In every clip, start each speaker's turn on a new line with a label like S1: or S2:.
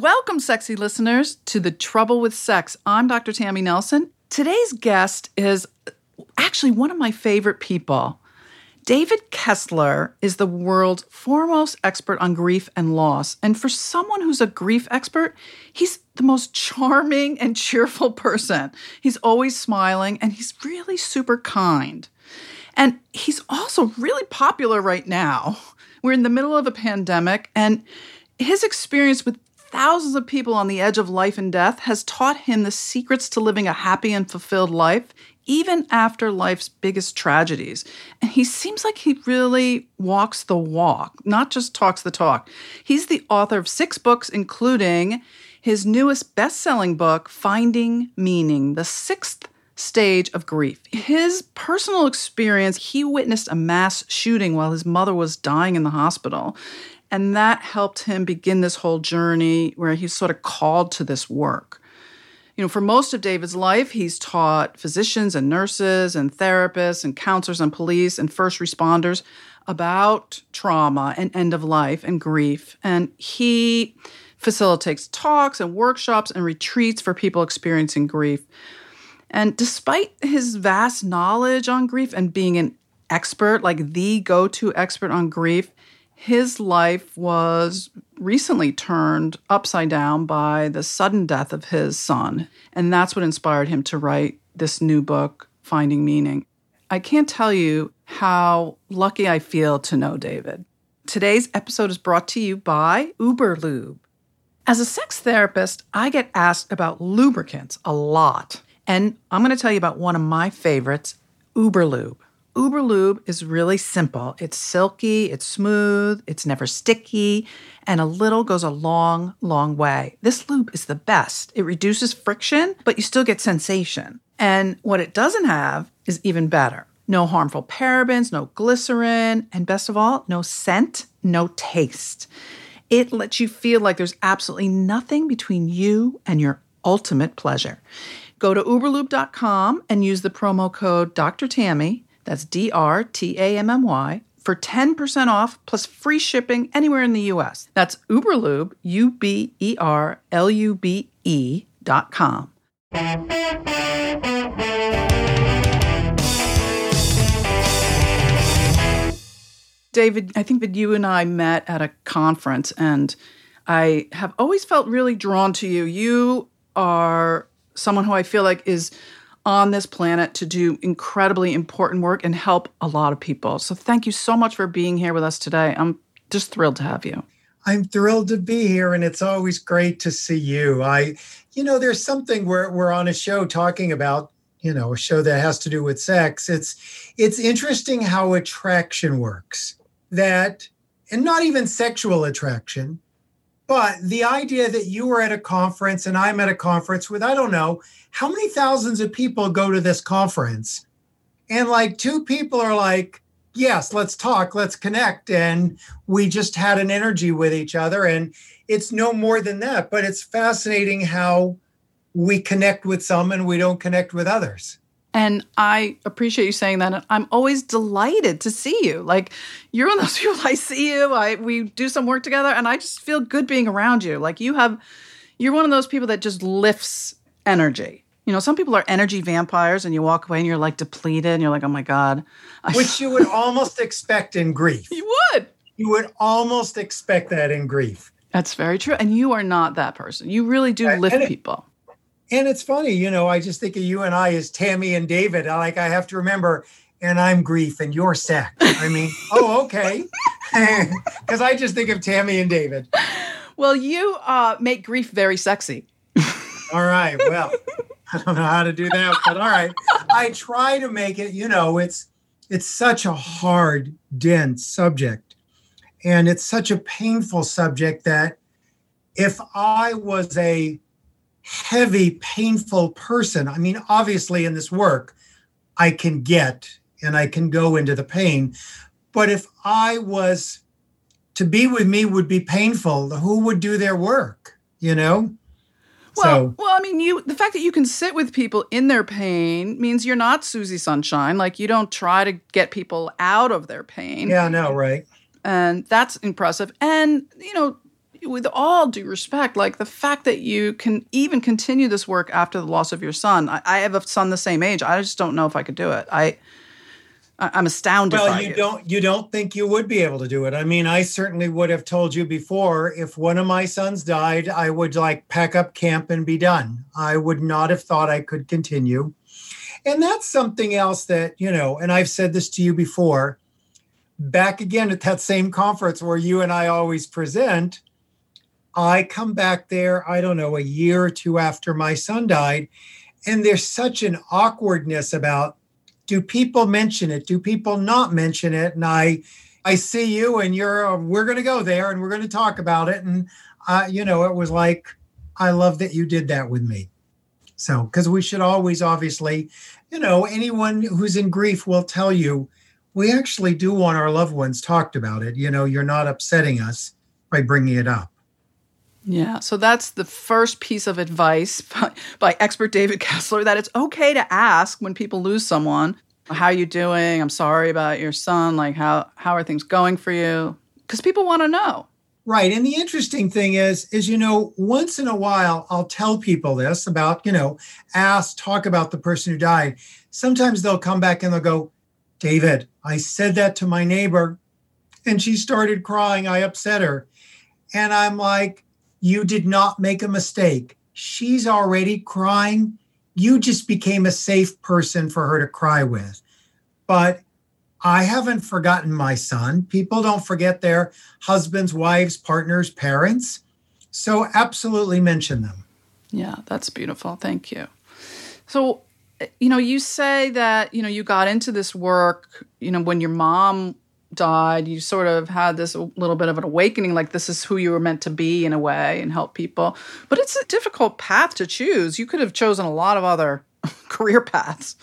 S1: Welcome, sexy listeners, to The Trouble with Sex. I'm Dr. Tammy Nelson. Today's guest is actually one of my favorite people. David Kessler is the world's foremost expert on grief and loss. And for someone who's a grief expert, he's the most charming and cheerful person. He's always smiling and he's really super kind. And he's also really popular right now. We're in the middle of a pandemic, and his experience with thousands of people on the edge of life and death has taught him the secrets to living a happy and fulfilled life, even after life's biggest tragedies. And he seems like he really walks the walk, not just talks the talk. He's the author of six books, including his newest best selling book, Finding Meaning, the sixth stage of grief. His personal experience, he witnessed a mass shooting while his mother was dying in the hospital. And that helped him begin this whole journey where he's sort of called to this work. You know, for most of David's life, he's taught physicians and nurses and therapists and counselors and police and first responders about trauma and end of life and grief. And he facilitates talks and workshops and retreats for people experiencing grief. And despite his vast knowledge on grief and being an expert, like the go to expert on grief, his life was recently turned upside down by the sudden death of his son. And that's what inspired him to write this new book, Finding Meaning. I can't tell you how lucky I feel to know David. Today's episode is brought to you by Uberlube. As a sex therapist, I get asked about lubricants a lot. And I'm going to tell you about one of my favorites, Uberlube. Uberlube is really simple. It's silky, it's smooth, it's never sticky, and a little goes a long, long way. This lube is the best. It reduces friction, but you still get sensation. And what it doesn't have is even better. No harmful parabens, no glycerin, and best of all, no scent, no taste. It lets you feel like there's absolutely nothing between you and your ultimate pleasure. Go to uberlube.com and use the promo code Dr. Tammy that's D R T A M M Y for 10% off plus free shipping anywhere in the US. That's Uberlube, U B E R L U B E dot com. David, I think that you and I met at a conference, and I have always felt really drawn to you. You are someone who I feel like is on this planet to do incredibly important work and help a lot of people. So thank you so much for being here with us today. I'm just thrilled to have you.
S2: I'm thrilled to be here and it's always great to see you. I you know there's something where we're on a show talking about, you know, a show that has to do with sex. It's it's interesting how attraction works. That and not even sexual attraction, but the idea that you were at a conference and I'm at a conference with, I don't know, how many thousands of people go to this conference? And like two people are like, yes, let's talk, let's connect. And we just had an energy with each other. And it's no more than that. But it's fascinating how we connect with some and we don't connect with others.
S1: And I appreciate you saying that. I'm always delighted to see you. Like you're one of those people I see you, I we do some work together and I just feel good being around you. Like you have you're one of those people that just lifts energy. You know, some people are energy vampires and you walk away and you're like depleted and you're like, "Oh my god."
S2: Which you would almost expect in grief.
S1: You would.
S2: You would almost expect that in grief.
S1: That's very true. And you are not that person. You really do lift people
S2: and it's funny, you know, I just think of you and I as Tammy and David. Like I have to remember, and I'm grief and you're sex. I mean, oh, okay. Because I just think of Tammy and David.
S1: Well, you uh, make grief very sexy.
S2: all right. Well, I don't know how to do that, but all right. I try to make it, you know, it's it's such a hard, dense subject. And it's such a painful subject that if I was a heavy, painful person. I mean, obviously, in this work, I can get and I can go into the pain. But if I was to be with me would be painful, who would do their work? You know?
S1: Well, so, well, I mean, you the fact that you can sit with people in their pain means you're not Susie Sunshine. Like you don't try to get people out of their pain.
S2: Yeah, no, right.
S1: And that's impressive. And you know, with all due respect, like the fact that you can even continue this work after the loss of your son. I, I have a son the same age. I just don't know if I could do it. I I'm astounded.
S2: Well, you,
S1: you
S2: don't you don't think you would be able to do it. I mean, I certainly would have told you before if one of my sons died, I would like pack up camp and be done. I would not have thought I could continue. And that's something else that, you know, and I've said this to you before, back again at that same conference where you and I always present, I come back there, I don't know, a year or two after my son died, and there's such an awkwardness about do people mention it? Do people not mention it? And I, I see you, and you're. Uh, we're going to go there, and we're going to talk about it. And uh, you know, it was like, I love that you did that with me. So, because we should always, obviously, you know, anyone who's in grief will tell you, we actually do want our loved ones talked about it. You know, you're not upsetting us by bringing it up.
S1: Yeah, so that's the first piece of advice by, by, expert David Kessler that it's okay to ask when people lose someone, how are you doing? I'm sorry about your son. Like how how are things going for you? Cuz people want to know.
S2: Right. And the interesting thing is is you know, once in a while I'll tell people this about, you know, ask talk about the person who died. Sometimes they'll come back and they'll go, "David, I said that to my neighbor and she started crying. I upset her." And I'm like, you did not make a mistake. She's already crying. You just became a safe person for her to cry with. But I haven't forgotten my son. People don't forget their husbands, wives, partners, parents. So absolutely mention them.
S1: Yeah, that's beautiful. Thank you. So, you know, you say that, you know, you got into this work, you know, when your mom died, you sort of had this little bit of an awakening like this is who you were meant to be in a way and help people. But it's a difficult path to choose. You could have chosen a lot of other career paths.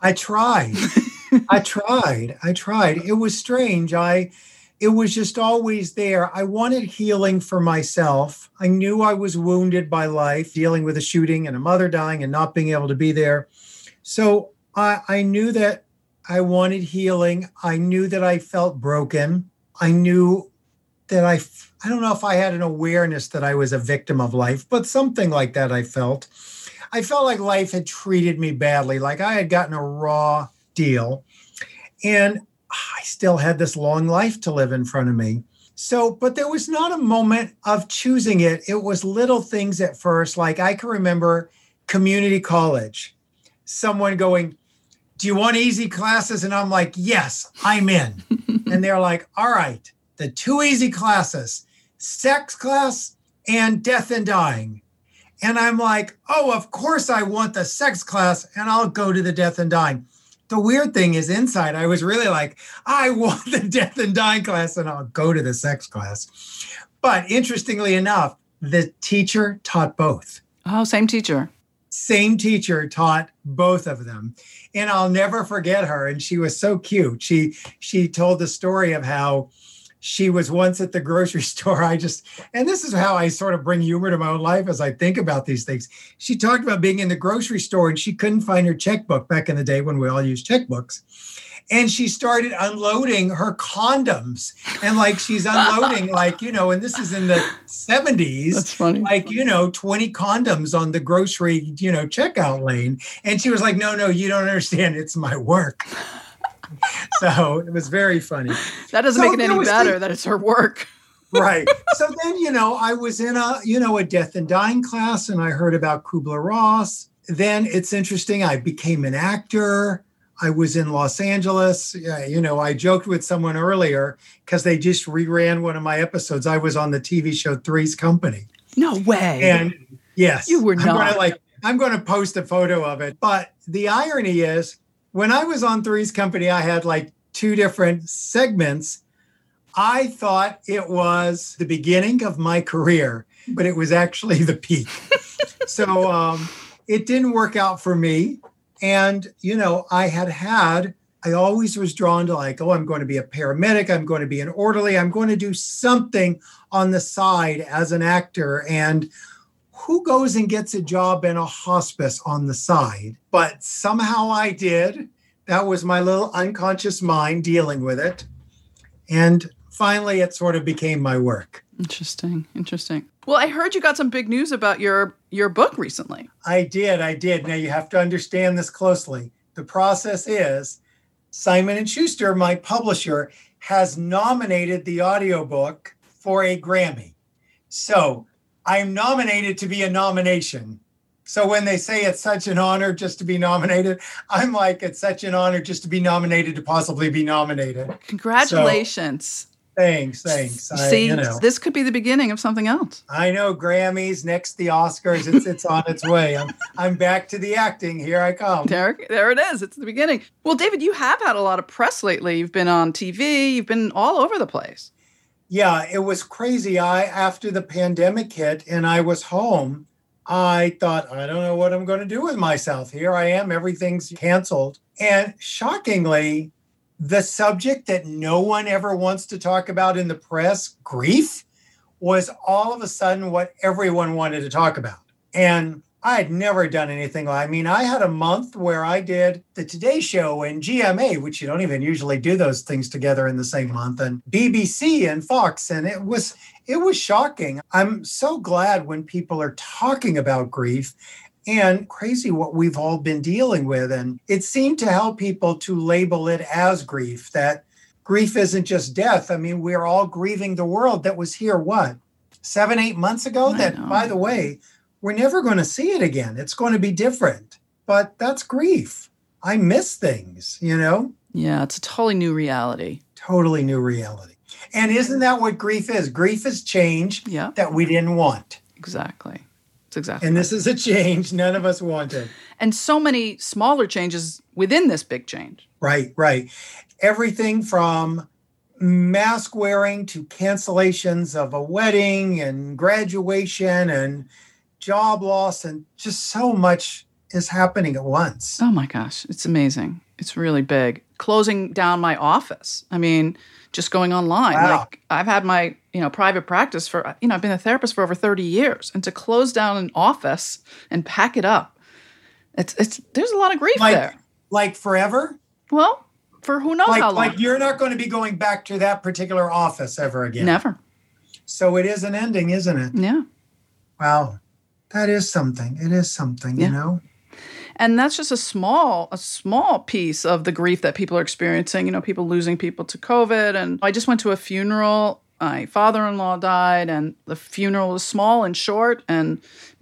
S2: I tried. I tried. I tried. It was strange. I it was just always there. I wanted healing for myself. I knew I was wounded by life, dealing with a shooting and a mother dying and not being able to be there. So I, I knew that I wanted healing. I knew that I felt broken. I knew that I, I don't know if I had an awareness that I was a victim of life, but something like that I felt. I felt like life had treated me badly, like I had gotten a raw deal. And I still had this long life to live in front of me. So, but there was not a moment of choosing it. It was little things at first. Like I can remember community college, someone going, do you want easy classes? And I'm like, yes, I'm in. and they're like, all right, the two easy classes, sex class and death and dying. And I'm like, oh, of course I want the sex class and I'll go to the death and dying. The weird thing is inside, I was really like, I want the death and dying class and I'll go to the sex class. But interestingly enough, the teacher taught both.
S1: Oh, same teacher
S2: same teacher taught both of them. And i'll never forget her. And she was so cute. She she told the story of how she was once at the grocery store. I just and this is how i sort of bring humor to my own life as i think about these things. She talked about being in the grocery store and she couldn't find her checkbook back in the day when we all used checkbooks and she started unloading her condoms. And like she's unloading like you know and this is in the 70s
S1: that's funny.
S2: like you know 20 condoms on the grocery you know checkout lane. And she was like no no you don't understand. It's my work. So it was very funny.
S1: That doesn't so make it any better the, that it's her work.
S2: Right. So then you know i was in a you know a death and dying class and i heard about kubler-ross. Then it's interesting i became an actor I was in Los Angeles. you know, I joked with someone earlier because they just reran one of my episodes. I was on the TV show Three's Company.
S1: No way.
S2: And yes,
S1: you were not.
S2: I'm gonna, like I'm going to post a photo of it. But the irony is, when I was on Three's Company, I had like two different segments. I thought it was the beginning of my career, but it was actually the peak. so um, it didn't work out for me. And, you know, I had had, I always was drawn to like, oh, I'm going to be a paramedic, I'm going to be an orderly, I'm going to do something on the side as an actor. And who goes and gets a job in a hospice on the side? But somehow I did. That was my little unconscious mind dealing with it. And finally, it sort of became my work.
S1: Interesting. Interesting. Well, I heard you got some big news about your your book recently.
S2: I did. I did. Now you have to understand this closely. The process is Simon and Schuster, my publisher, has nominated the audiobook for a Grammy. So, I'm nominated to be a nomination. So when they say it's such an honor just to be nominated, I'm like, it's such an honor just to be nominated to possibly be nominated.
S1: Congratulations. So,
S2: Thanks, thanks.
S1: I, See, you know, this could be the beginning of something else.
S2: I know Grammys next the Oscars. It's it's on its way. I'm I'm back to the acting. Here I come.
S1: There, there it is. It's the beginning. Well, David, you have had a lot of press lately. You've been on TV. You've been all over the place.
S2: Yeah, it was crazy. I after the pandemic hit and I was home. I thought, I don't know what I'm going to do with myself. Here I am, everything's canceled. And shockingly, the subject that no one ever wants to talk about in the press, grief, was all of a sudden what everyone wanted to talk about. And I had never done anything I mean, I had a month where I did the Today Show and GMA, which you don't even usually do those things together in the same month, and BBC and Fox. And it was it was shocking. I'm so glad when people are talking about grief and crazy what we've all been dealing with. And it seemed to help people to label it as grief, that grief isn't just death. I mean, we're all grieving the world that was here, what, seven, eight months ago? I that, know. by the way, we're never going to see it again. It's going to be different. But that's grief. I miss things, you know?
S1: Yeah, it's a totally new reality.
S2: Totally new reality. And isn't that what grief is? Grief is change yeah. that we didn't want.
S1: Exactly exactly.
S2: And this is a change none of us wanted.
S1: And so many smaller changes within this big change.
S2: Right, right. Everything from mask wearing to cancellations of a wedding and graduation and job loss and just so much is happening at once.
S1: Oh my gosh, it's amazing. It's really big. Closing down my office. I mean, just going online. Wow. Like I've had my, you know, private practice for, you know, I've been a therapist for over 30 years and to close down an office and pack it up. It's it's there's a lot of grief
S2: like,
S1: there.
S2: Like forever?
S1: Well, for who knows
S2: like,
S1: how long.
S2: Like you're not going to be going back to that particular office ever again.
S1: Never.
S2: So it is an ending, isn't it?
S1: Yeah.
S2: Wow. That is something. It is something, yeah. you know
S1: and that's just a small a small piece of the grief that people are experiencing you know people losing people to covid and i just went to a funeral my father-in-law died and the funeral was small and short and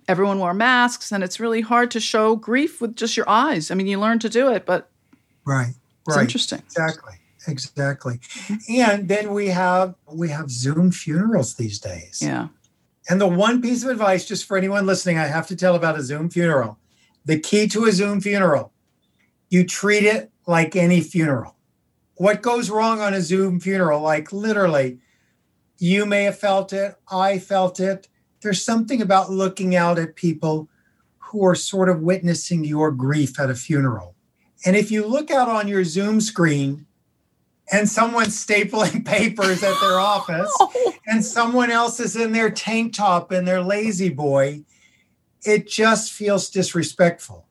S1: everyone wore masks and it's really hard to show grief with just your eyes. I mean you learn to do it but
S2: right
S1: it's
S2: right.
S1: interesting.
S2: Exactly exactly. And then we have we have zoom funerals these days.
S1: Yeah.
S2: And the one piece of advice just for anyone listening i have to tell about a zoom funeral. The key to a Zoom funeral you treat it like any funeral. What goes wrong on a Zoom funeral? Like literally, you may have felt it, I felt it. There's something about looking out at people who are sort of witnessing your grief at a funeral. And if you look out on your Zoom screen and someone's stapling papers at their oh. office and someone else is in their tank top and their La-Z-Boy, it just feels disrespectful.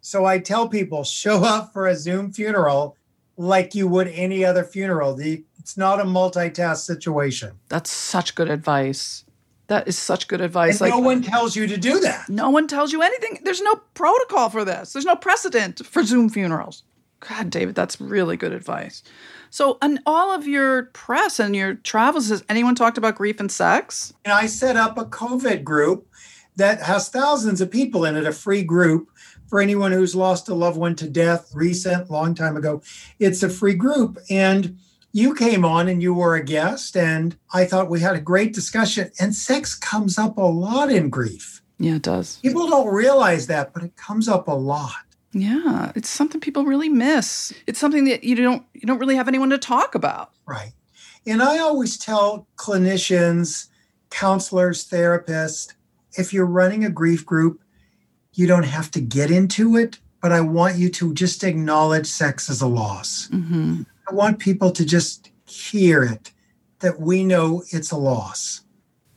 S2: So I tell people show up for a Zoom funeral like you would any other funeral. The, it's not a multitask situation.
S1: That's such good advice. That is such good advice.
S2: like, no one tells you to do that.
S1: No one tells you anything. There's no protocol for this. There's no precedent for Zoom funerals. God, David, that's really good advice. So, in all of your press and your travels, has anyone talked about grief and sex?
S2: And I set up a COVID group that has thousands of people in it, a free group for anyone who's lost a loved one to death recent, long time ago. It's a free group. And you came on and you were a guest, and I thought we had a great discussion. And sex comes up a lot in grief.
S1: Yeah, it does.
S2: People don't realize that, but it comes up a lot.
S1: Yeah, it's something people really miss. It's something that you don't you don't really have anyone to talk about.
S2: Right. And I always tell clinicians, counselors, therapists, if you're running a grief group, you don't have to get into it, but I want you to just acknowledge sex as a loss. Mm-hmm. I want people to just hear it that we know it's a loss.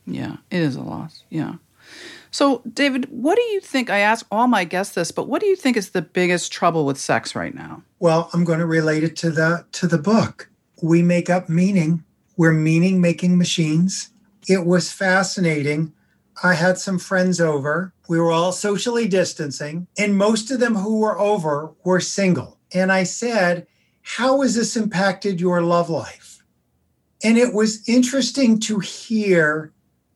S1: Yeah, it is a loss. Yeah. So, David, what do you think? I ask all my guests this, but what do you think is the biggest trouble with sex right now?
S2: Well, I'm going to relate it to the to the book. We make up meaning. We're meaning making machines it was fascinating. I had some friends over. We were all socially distancing, and most of them who were over were single. And I said, How has this impacted your love life? And it was interesting to hear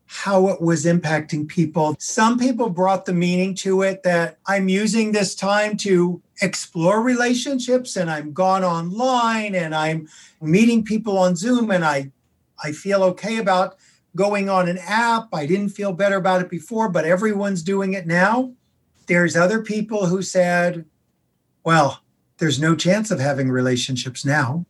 S2: how it was impacting people. Some people brought the meaning to it that I'm using this time to explore relationships and I'm gone online and I'm meeting people on Zoom and I I feel okay about going on an app. I didn't feel better about it before, but everyone's doing it now. There's other people who said, well, there's no chance of having relationships now.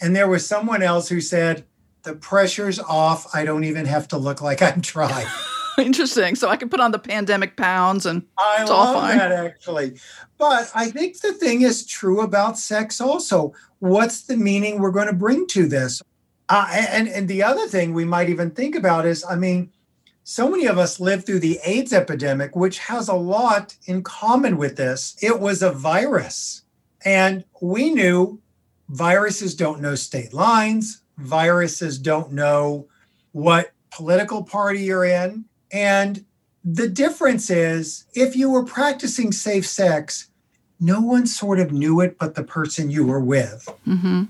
S2: And there was someone else who said, the pressure's off. I don't even have to look like I'm trying.
S1: Interesting. So I can put on the pandemic pounds and
S2: it's all fine. That actually. But I think the thing is true about sex also. What's the meaning we're going to bring to this? Uh, and and the other thing we might even think about is, I mean, so many of us lived through the AIDS epidemic, which has a lot in common with this. It was a virus, and we knew viruses don't know state lines. Viruses don't know what political party you're in. And the difference is if you were practicing safe sex, no one sort of knew it but the person you were with. Mm-hmm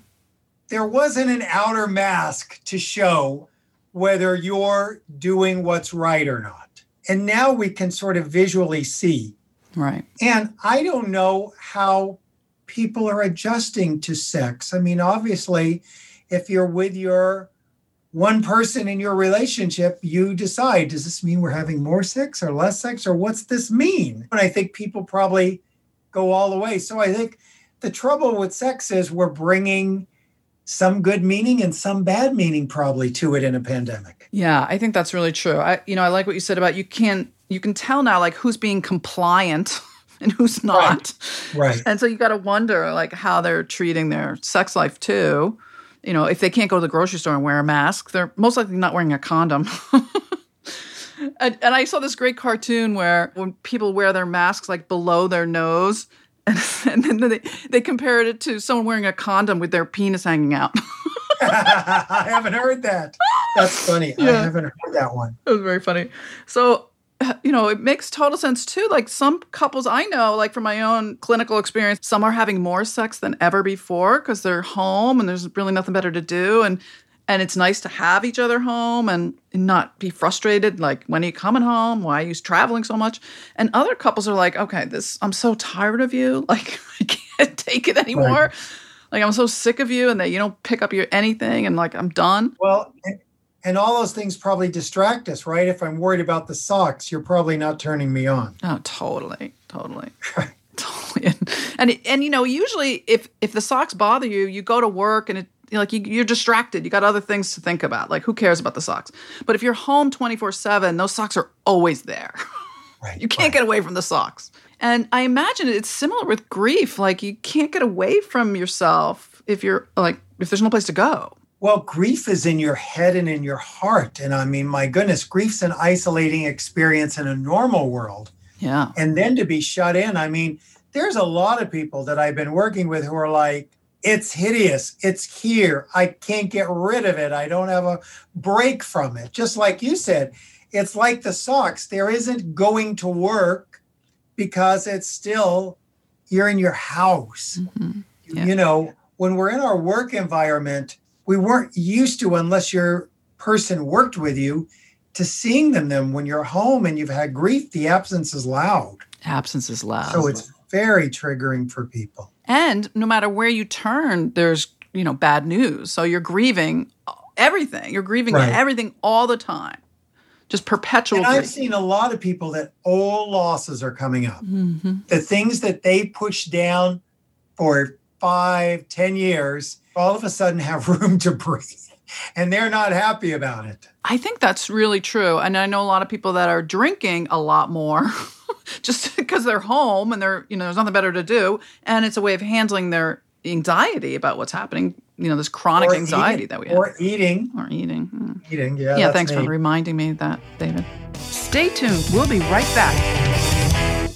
S2: there wasn't an outer mask to show whether you're doing what's right or not. And now we can sort of visually see.
S1: Right.
S2: And I don't know how people are adjusting to sex. I mean, obviously, if you're with your one person in your relationship, you decide does this mean we're having more sex or less sex or what's this mean? And I think people probably go all the way. So I think the trouble with sex is we're bringing some good meaning and some bad meaning probably to it in a pandemic.
S1: Yeah, I think that's really true. I you know, I like what you said about you can you can tell now like who's being compliant and who's not.
S2: Right. right.
S1: And so you got to wonder like how they're treating their sex life too. You know, if they can't go to the grocery store and wear a mask, they're most likely not wearing a condom. and, and I saw this great cartoon where when people wear their masks like below their nose, and, and then they, they compared it to someone wearing a condom with their penis hanging out.
S2: I haven't heard that. That's funny. Yeah. I haven't heard that one.
S1: It was very funny. So, you know, it makes total sense too. Like some couples I know, like from my own clinical experience, some are having more sex than ever before because they're home and there's really nothing better to do. And and it's nice to have each other home and, not be frustrated like when are you coming home why are you traveling so much and other couples are like okay this i'm so tired of you like i can't take it anymore right. like i'm so sick of you and that you don't pick up your anything and like i'm done
S2: well and, all those things probably distract us right if i'm worried about the socks you're probably not turning me on
S1: oh totally totally totally and, and and you know usually if if the socks bother you you go to work and it like you, are distracted. You got other things to think about. Like who cares about the socks? But if you're home 24 seven, those socks are always there. Right, you can't right. get away from the socks. And I imagine it's similar with grief. Like you can't get away from yourself if you're like if there's no place to go.
S2: Well, grief is in your head and in your heart. And I mean, my goodness, grief's an isolating experience in a normal world.
S1: Yeah.
S2: And then to be shut in, I mean, there's a lot of people that I've been working with who are like, it's hideous. It's here. I can't get rid of it. I don't have a break from it. Just like you said, it's like the socks. There isn't going to work because it's still, you're in your house. Mm-hmm. Yeah. You know, when we're in our work environment, we weren't used to, unless your person worked with you, to seeing them. Then when you're home and you've had grief, the absence is loud.
S1: Absence is loud.
S2: So it's very triggering for people.
S1: And no matter where you turn, there's, you know, bad news. So you're grieving everything. You're grieving right. everything all the time. Just perpetual.
S2: And I've seen a lot of people that all losses are coming up. Mm-hmm. The things that they pushed down for five, ten years, all of a sudden have room to breathe. And they're not happy about it.
S1: I think that's really true. And I know a lot of people that are drinking a lot more. just because they're home and they're you know there's nothing better to do and it's a way of handling their anxiety about what's happening you know this chronic or anxiety
S2: eating,
S1: that we have
S2: or eating
S1: or eating hmm.
S2: eating yeah
S1: yeah thanks me. for reminding me that david stay tuned we'll be right back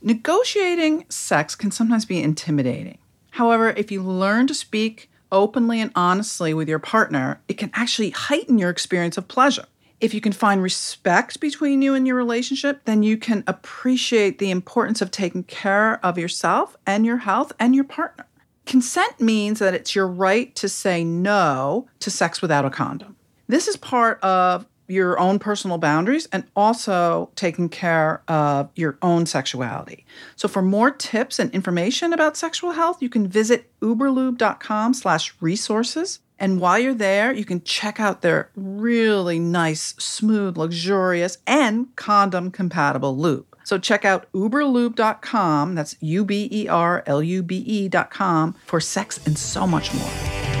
S1: negotiating sex can sometimes be intimidating however if you learn to speak openly and honestly with your partner, it can actually heighten your experience of pleasure. If you can find respect between you and your relationship, then you can appreciate the importance of taking care of yourself and your health and your partner. Consent means that it's your right to say no to sex without a condom. This is part of your own personal boundaries and also taking care of your own sexuality. So for more tips and information about sexual health, you can visit uberlube.com slash resources. And while you're there, you can check out their really nice, smooth, luxurious, and condom compatible lube. So check out uberlube.com, that's U B E R L U B E.com, for sex and so much more.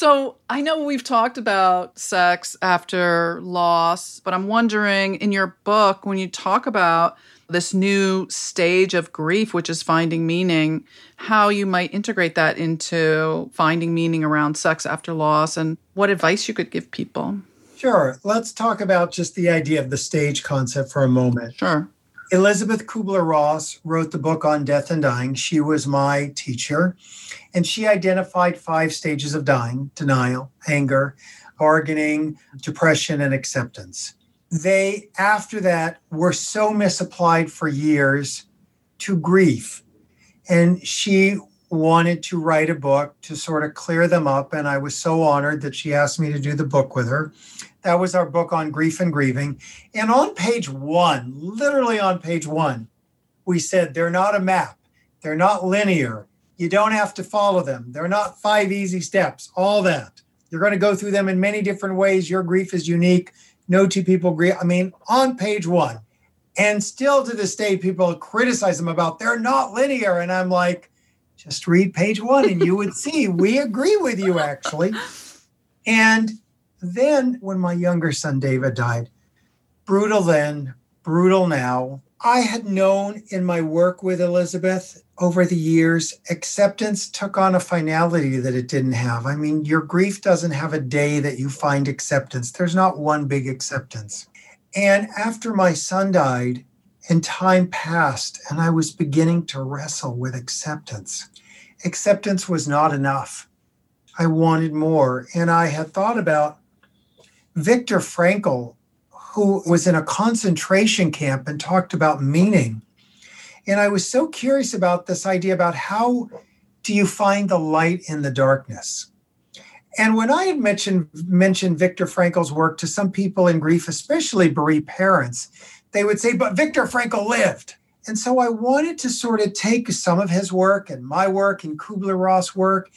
S1: So I know we've talked about sex after loss, but I'm wondering in your book, when you talk about this new stage of grief, which is finding meaning, how you might integrate that into finding meaning around sex after loss and what advice you could give people.
S2: Sure. Let's talk about just the idea of the stage concept for a moment.
S1: Sure.
S2: Elizabeth Kubler Ross wrote the book on death and dying. She was my teacher, and she identified five stages of dying denial, anger, bargaining, depression, and acceptance. They, after that, were so misapplied for years to grief. And she wanted to write a book to sort of clear them up. And I was so honored that she asked me to do the book with her. That was our book on grief and grieving. And on page one, literally on page one, we said they're not a map, they're not linear. You don't have to follow them. They're not five easy steps, all that. You're going to go through them in many different ways. Your grief is unique. No two people agree. I mean, on page one. And still to this day, people criticize them about they're not linear. And I'm like, just read page one and you would see we agree with you actually. And then when my younger son David died, brutal then, brutal now. I had known in my work with Elizabeth over the years, acceptance took on a finality that it didn't have. I mean, your grief doesn't have a day that you find acceptance. There's not one big acceptance. And after my son died, and time passed, and I was beginning to wrestle with acceptance. Acceptance was not enough. I wanted more. And I had thought about Viktor Frankl, who was in a concentration camp and talked about meaning. And I was so curious about this idea about how do you find the light in the darkness? And when I had mentioned mentioned Viktor Frankl's work to some people in grief, especially bereaved parents, they would say, "But Viktor Frankl lived." And so I wanted to sort of take some of his work and my work and Kubler Ross work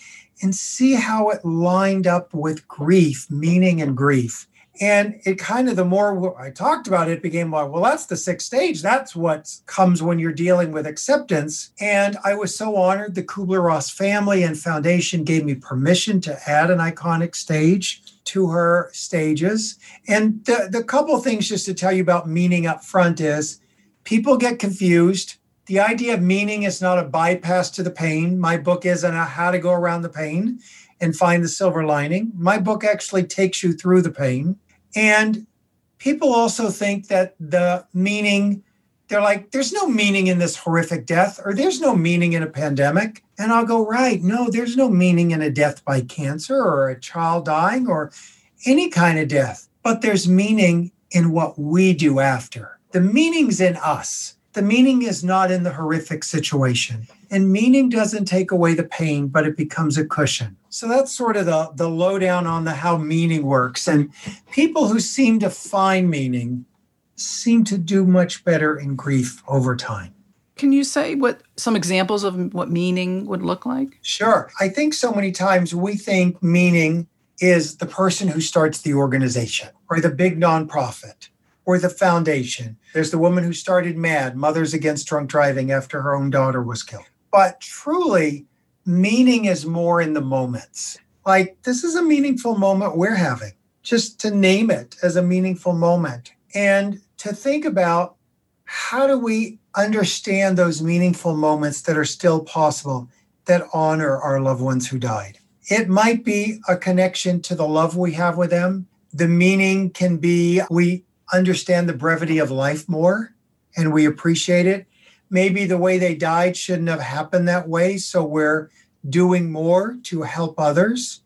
S2: and see how it lined up with grief, meaning and grief. And it kind of, the more I talked about it, became like, well, that's the sixth stage. That's what comes when you're dealing with acceptance. And I was so honored the Kubler Ross family and foundation gave me permission to add an iconic stage to her stages. And the, the couple things just to tell you about meaning up front is people get confused the idea of meaning is not a bypass to the pain. My book isn't a how to go around the pain and find the silver lining. My book actually takes you through the pain. And people also think that the meaning, they're like, there's no meaning in this horrific death, or there's no meaning in a pandemic. And I'll go, right, no, there's no meaning in a death by cancer or a child dying or any kind of death. But there's meaning in what we do after. The meaning's in us the meaning is not in the horrific situation. And meaning doesn't take away the pain, but it becomes a cushion. So that's sort of the, the lowdown on the how meaning works. And people who seem to find meaning seem to do much better in grief over time.
S1: Can you say what some examples of what meaning would look like?
S2: Sure. I think so many times we think meaning is the person who starts the organization or the big nonprofit or the foundation. There's the woman who started MADD, Mothers Against Drunk Driving, after her own daughter was killed. But truly, meaning is more in the moments. Like, this is a meaningful moment we're having, just to name it as a meaningful moment. And to think about how do we understand those meaningful moments that are still possible that honor our loved ones who died. It might be a connection to the love we have with them. The meaning can be we understand the brevity of life more and we appreciate it. Maybe the way they died shouldn't have happened that way. So we're doing more to help others,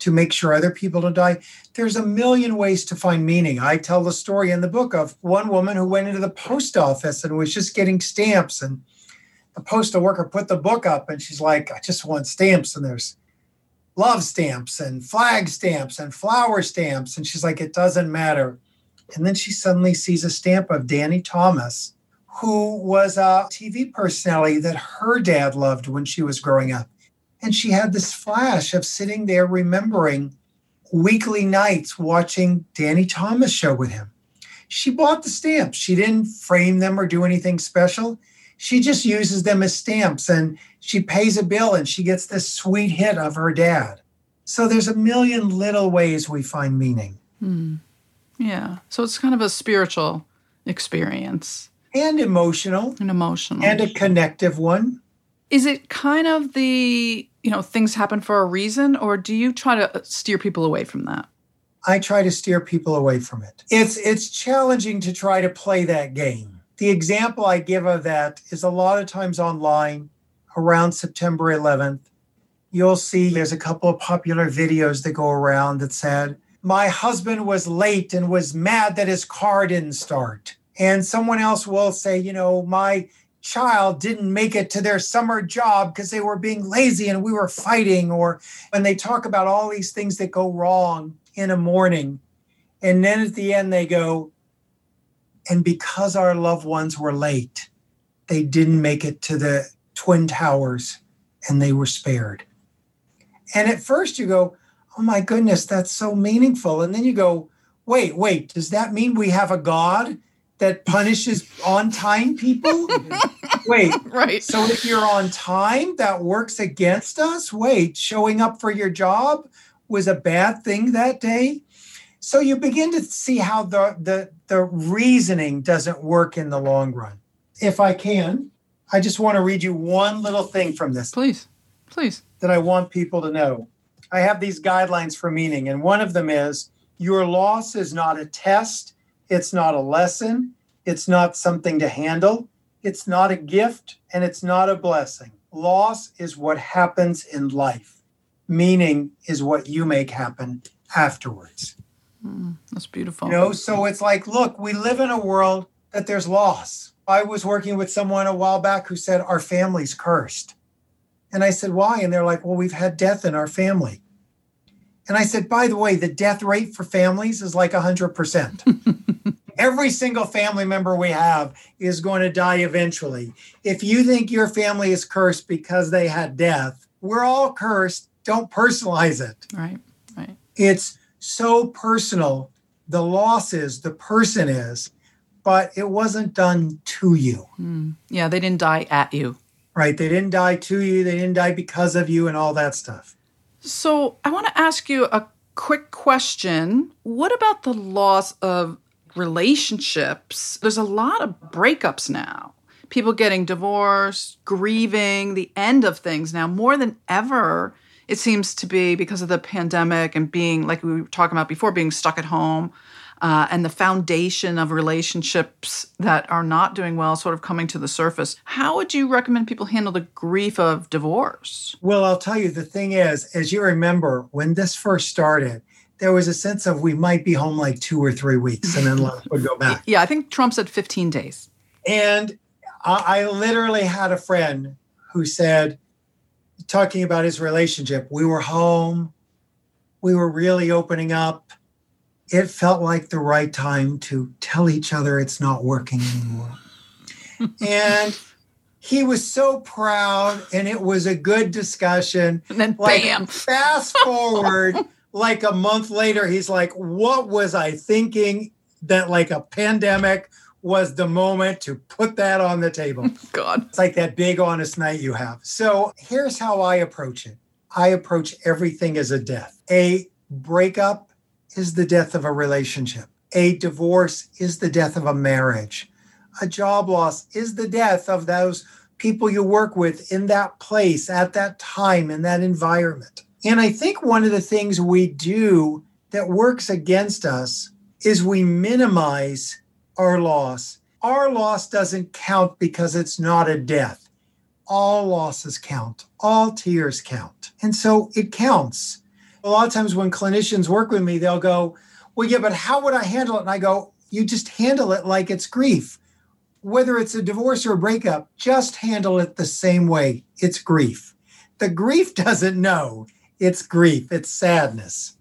S2: to make sure other people don't die. There's a million ways to find meaning. I tell the story in the book of one woman who went into the post office and was just getting stamps. And the postal worker put the book up and she's like, I just want stamps. And there's love stamps and flag stamps and flower stamps. And she's like, it doesn't matter. And then she suddenly sees a stamp of Danny Thomas, who was a TV personality that her dad loved when she was growing up. And she had this flash of sitting there remembering weekly nights watching Danny Thomas show with him. She bought the stamps. She didn't frame them or do anything special. She just uses them as stamps and she pays a bill and she gets this sweet hit of her dad. So there's a million little ways we find meaning.
S1: Hmm. Yeah. So it's kind of a spiritual experience.
S2: And emotional.
S1: And emotional.
S2: And a connective one.
S1: Is it kind of the you know things happen for a reason or do you try to steer people away from that
S2: i try to steer people away from it it's it's challenging to try to play that game the example i give of that is a lot of times online around september 11th you'll see there's a couple of popular videos that go around that said my husband was late and was mad that his car didn't start and someone else will say you know my child didn't make it to their summer job because they were being lazy and we were fighting, or when they talk about all these things that go wrong in a morning. And then at the end, they go, and because our loved ones were late, they didn't make it to the Twin Towers and they were spared. And at first, you go, oh my goodness, that's so meaningful. And then you go, wait, wait, does that mean we have a God that punishes on time people? Wait,
S1: right.
S2: So if you're on time, that works against us? Wait, showing up for your job was a bad thing that day? So you begin to see how the, the, the reasoning doesn't work in the long run. If I can, I just want to read you one little thing from this.
S1: Please, please.
S2: That I want people to know. I have these guidelines for meaning, and one of them is your loss is not a test it's not a lesson. It's not something to handle. It's not a gift and it's not a blessing. Loss is what happens in life. Meaning is what you make happen afterwards.
S1: Mm, that's beautiful.
S2: You know, so it's like, look, we live in a world that there's loss. I was working with someone a while back who said, Our family's cursed. And I said, Why? And they're like, Well, we've had death in our family. And I said, By the way, the death rate for families is like 100%. Every single family member we have is going to die eventually. If you think your family is cursed because they had death, we're all cursed. Don't personalize it.
S1: Right, right.
S2: It's so personal. The loss is, the person is, but it wasn't done to you.
S1: Mm. Yeah, they didn't die at you.
S2: Right. They didn't die to you. They didn't die because of you and all that stuff.
S1: So I want to ask you a quick question. What about the loss of relationships, there's a lot of breakups now. People getting divorced, grieving the end of things now more than ever. It seems to be because of the pandemic and being, like we were talking about before, being stuck at home. Uh, and the foundation of relationships that are not doing well sort of coming to the surface. How would you recommend people handle the grief of divorce?
S2: Well, I'll tell you, the thing is, as you remember, when this first started, there was a sense of we might be home like two or three weeks and then life would go back.
S1: Yeah, I think Trump said 15 days.
S2: And I, I literally had a friend who said, talking about his relationship, we were home, we were really opening up. It felt like the right time to tell each other it's not working anymore. and he was so proud and it was a good discussion.
S1: And then like, bam.
S2: Fast forward like a month later, he's like, What was I thinking that like a pandemic was the moment to put that on the table?
S1: God.
S2: It's like that big honest night you have. So here's how I approach it I approach everything as a death. A breakup is the death of a relationship, a divorce is the death of a marriage, a job loss is the death of those people you work with in that place at that time in that environment. And I think one of the things we do that works against us is we minimize our loss. Our loss doesn't count because it's not a death. all losses count, all tears count. And so it counts. A lot of times when clinicians work with me, they'll go, Well, yeah, but how would I handle it? And I go, You just handle it like it's grief. Whether it's a divorce or a breakup, just handle it the same way. It's grief. The grief doesn't know it's grief, it's sadness.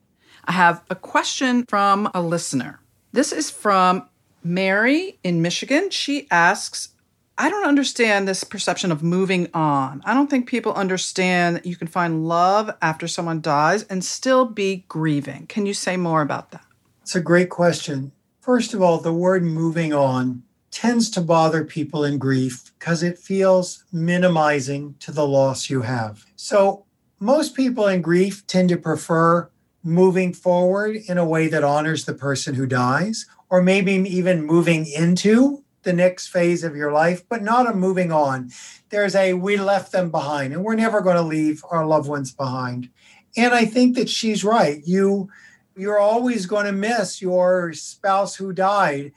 S1: I have a question from a listener. This is from Mary in Michigan. She asks, I don't understand this perception of moving on. I don't think people understand that you can find love after someone dies and still be grieving. Can you say more about that?
S2: It's a great question. First of all, the word moving on tends to bother people in grief because it feels minimizing to the loss you have. So, most people in grief tend to prefer moving forward in a way that honors the person who dies, or maybe even moving into the next phase of your life, but not a moving on. There's a we left them behind, and we're never going to leave our loved ones behind. And I think that she's right. You you're always going to miss your spouse who died.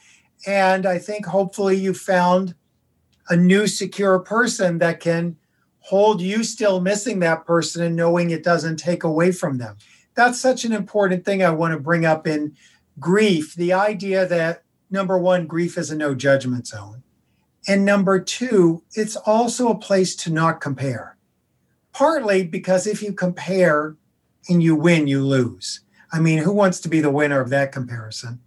S2: And I think hopefully you found a new secure person that can hold you still missing that person and knowing it doesn't take away from them that's such an important thing I want to bring up in grief the idea that number one, grief is a no judgment zone. And number two, it's also a place to not compare. Partly because if you compare and you win, you lose. I mean, who wants to be the winner of that comparison?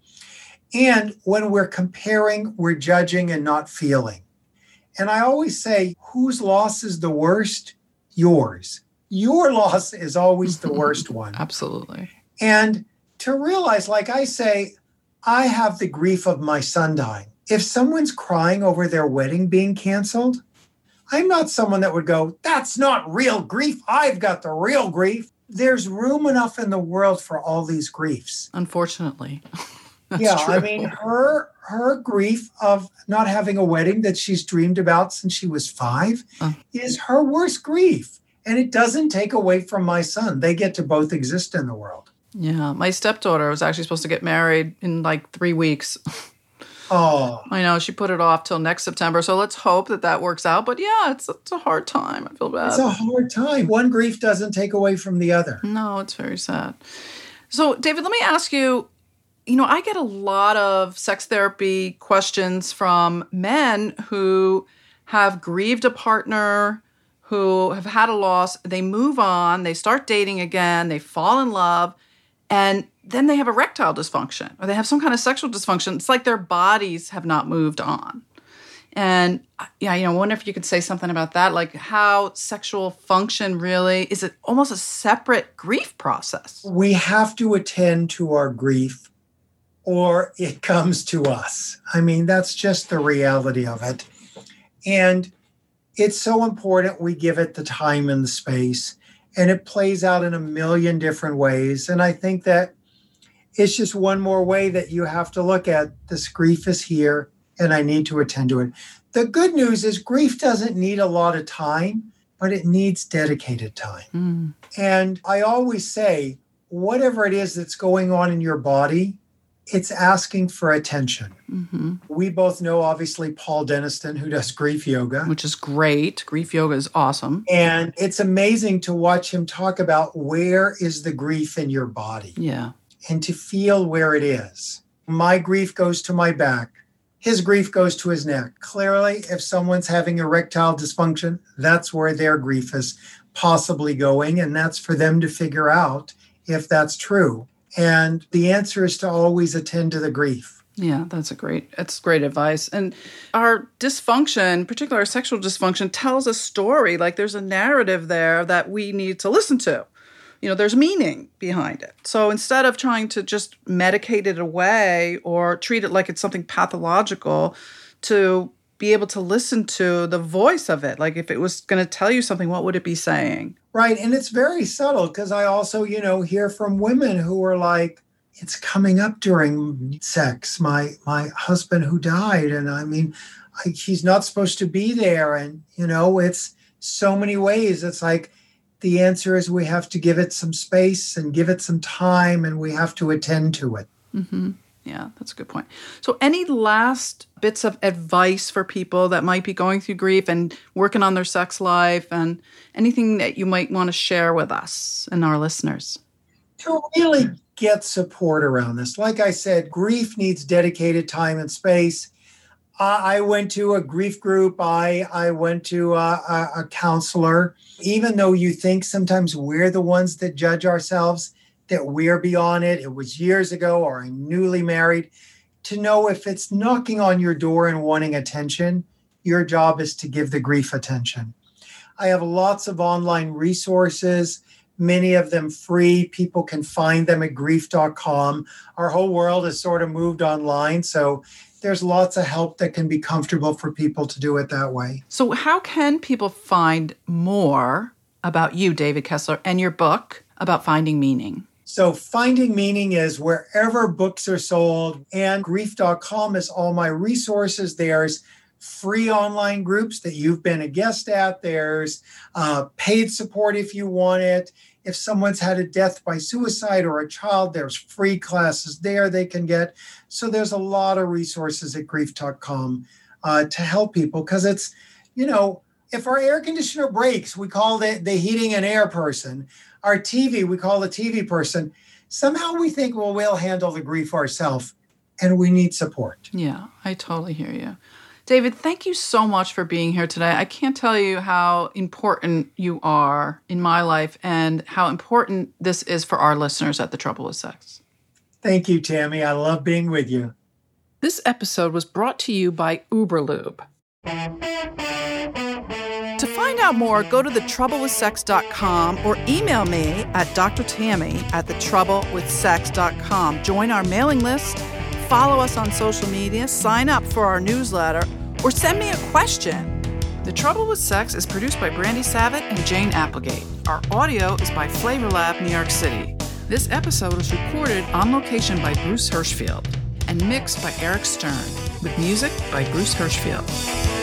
S2: And when we're comparing, we're judging and not feeling. And I always say, whose loss is the worst? Yours your loss is always the worst one.
S1: Absolutely.
S2: And to realize, like I say, I have the grief of my son dying. If someone's crying over their wedding being canceled, I'm not someone that would go, that's not real grief. I've got the real grief. There's room enough in the world for all these griefs.
S1: Unfortunately.
S2: yeah, true. I mean, her her grief of not having a wedding that she's dreamed about since she was five uh. is her worst grief and it doesn't take away from my son. They get to both exist in the world.
S1: Yeah, my stepdaughter was actually supposed to get married in like three weeks.
S2: Oh,
S1: I know she put it off till next September. So let's hope that that works out. But yeah, it's it's a hard time. I feel bad.
S2: It's a hard time. One grief doesn't take away from the other.
S1: No, it's very sad. So David, let me ask you. You know, I get a lot of sex therapy questions from men who have grieved a partner who have had a loss, they move on, they start dating again, they fall in love, and then they have erectile dysfunction or they have some kind of sexual dysfunction. It's like their bodies have not moved on. And uh, yeah, you know, I wonder if you could say something about that, like how sexual function really is it almost a separate grief process?
S2: We have to attend to our grief or it comes to us. I mean, that's just the reality of it. And it's so important we give it the time and the space and it plays out in a million different ways. And i think that it's just one more way that you have to look at this grief is here and i need to attend to it. The good news is grief doesn't need a lot of time but it needs dedicated time. Mm. and i always say whatever it is that's going on in your body it's asking for attention. Mm-hmm. We both know, obviously, Paul Denniston, who does grief yoga,
S1: which is great. Grief yoga is awesome.
S2: And it's amazing to watch him talk about where is the grief in your body.
S1: Yeah.
S2: And to feel where it is. My grief goes to my back. His grief goes to his neck. Clearly, if someone's having erectile dysfunction, that's where their grief is possibly going. And that's for them to figure out if that's true. And the answer is to always attend to the grief.
S1: Yeah, that's a great that's great advice. And our dysfunction, particularly our sexual dysfunction, tells a story. Like there's a narrative there that we need to listen to. You know, there's meaning behind it. So instead of trying to just medicate it away or treat it like it's something pathological, to be able to listen to the voice of it. Like if it was going to tell you something, what would it be saying?
S2: Right. And it's very subtle because I also, you know, hear from women who are like, it's coming up during sex. My my husband who died, and I mean, I, he's not supposed to be there. And you know, it's so many ways. It's like the answer is we have to give it some space and give it some time, and we have to attend to it.
S1: Mm-hmm. Yeah, that's a good point. So, any last bits of advice for people that might be going through grief and working on their sex life and anything that you might want to share with us and our listeners?
S2: To really get support around this, like I said, grief needs dedicated time and space. I went to a grief group. I I went to a, a, a, counselor. Even though you think sometimes we're the ones that judge ourselves, that we're beyond it. It was years ago, or I'm newly married. To know if it's knocking on your door and wanting attention, your job is to give the grief attention. I have lots of online resources, many of them free. People can find them at grief.com. Our whole world has sort of moved online. So there's lots of help that can be comfortable for people to do it that way.
S1: So, how can people find more about you, David Kessler, and your book about finding meaning?
S2: So, Finding Meaning is wherever books are sold, and grief.com is all my resources. There's free online groups that you've been a guest at, there's uh, paid support if you want it. If someone's had a death by suicide or a child, there's free classes there they can get. So there's a lot of resources at grief.com uh, to help people because it's, you know, if our air conditioner breaks, we call the, the heating and air person. Our TV, we call the TV person. Somehow we think, well, we'll handle the grief ourselves, and we need support.
S1: Yeah, I totally hear you. David, thank you so much for being here today. I can't tell you how important you are in my life and how important this is for our listeners at The Trouble with Sex.
S2: Thank you, Tammy. I love being with you.
S1: This episode was brought to you by Uberlube. To find out more, go to thetroublewithsex.com or email me at drtammy at thetroublewithsex.com. Join our mailing list, follow us on social media, sign up for our newsletter, or send me a question. The Trouble with Sex is produced by Brandy Savitt and Jane Applegate. Our audio is by Flavor Lab New York City. This episode was recorded on location by Bruce Hirschfield and mixed by Eric Stern, with music by Bruce Hirschfield.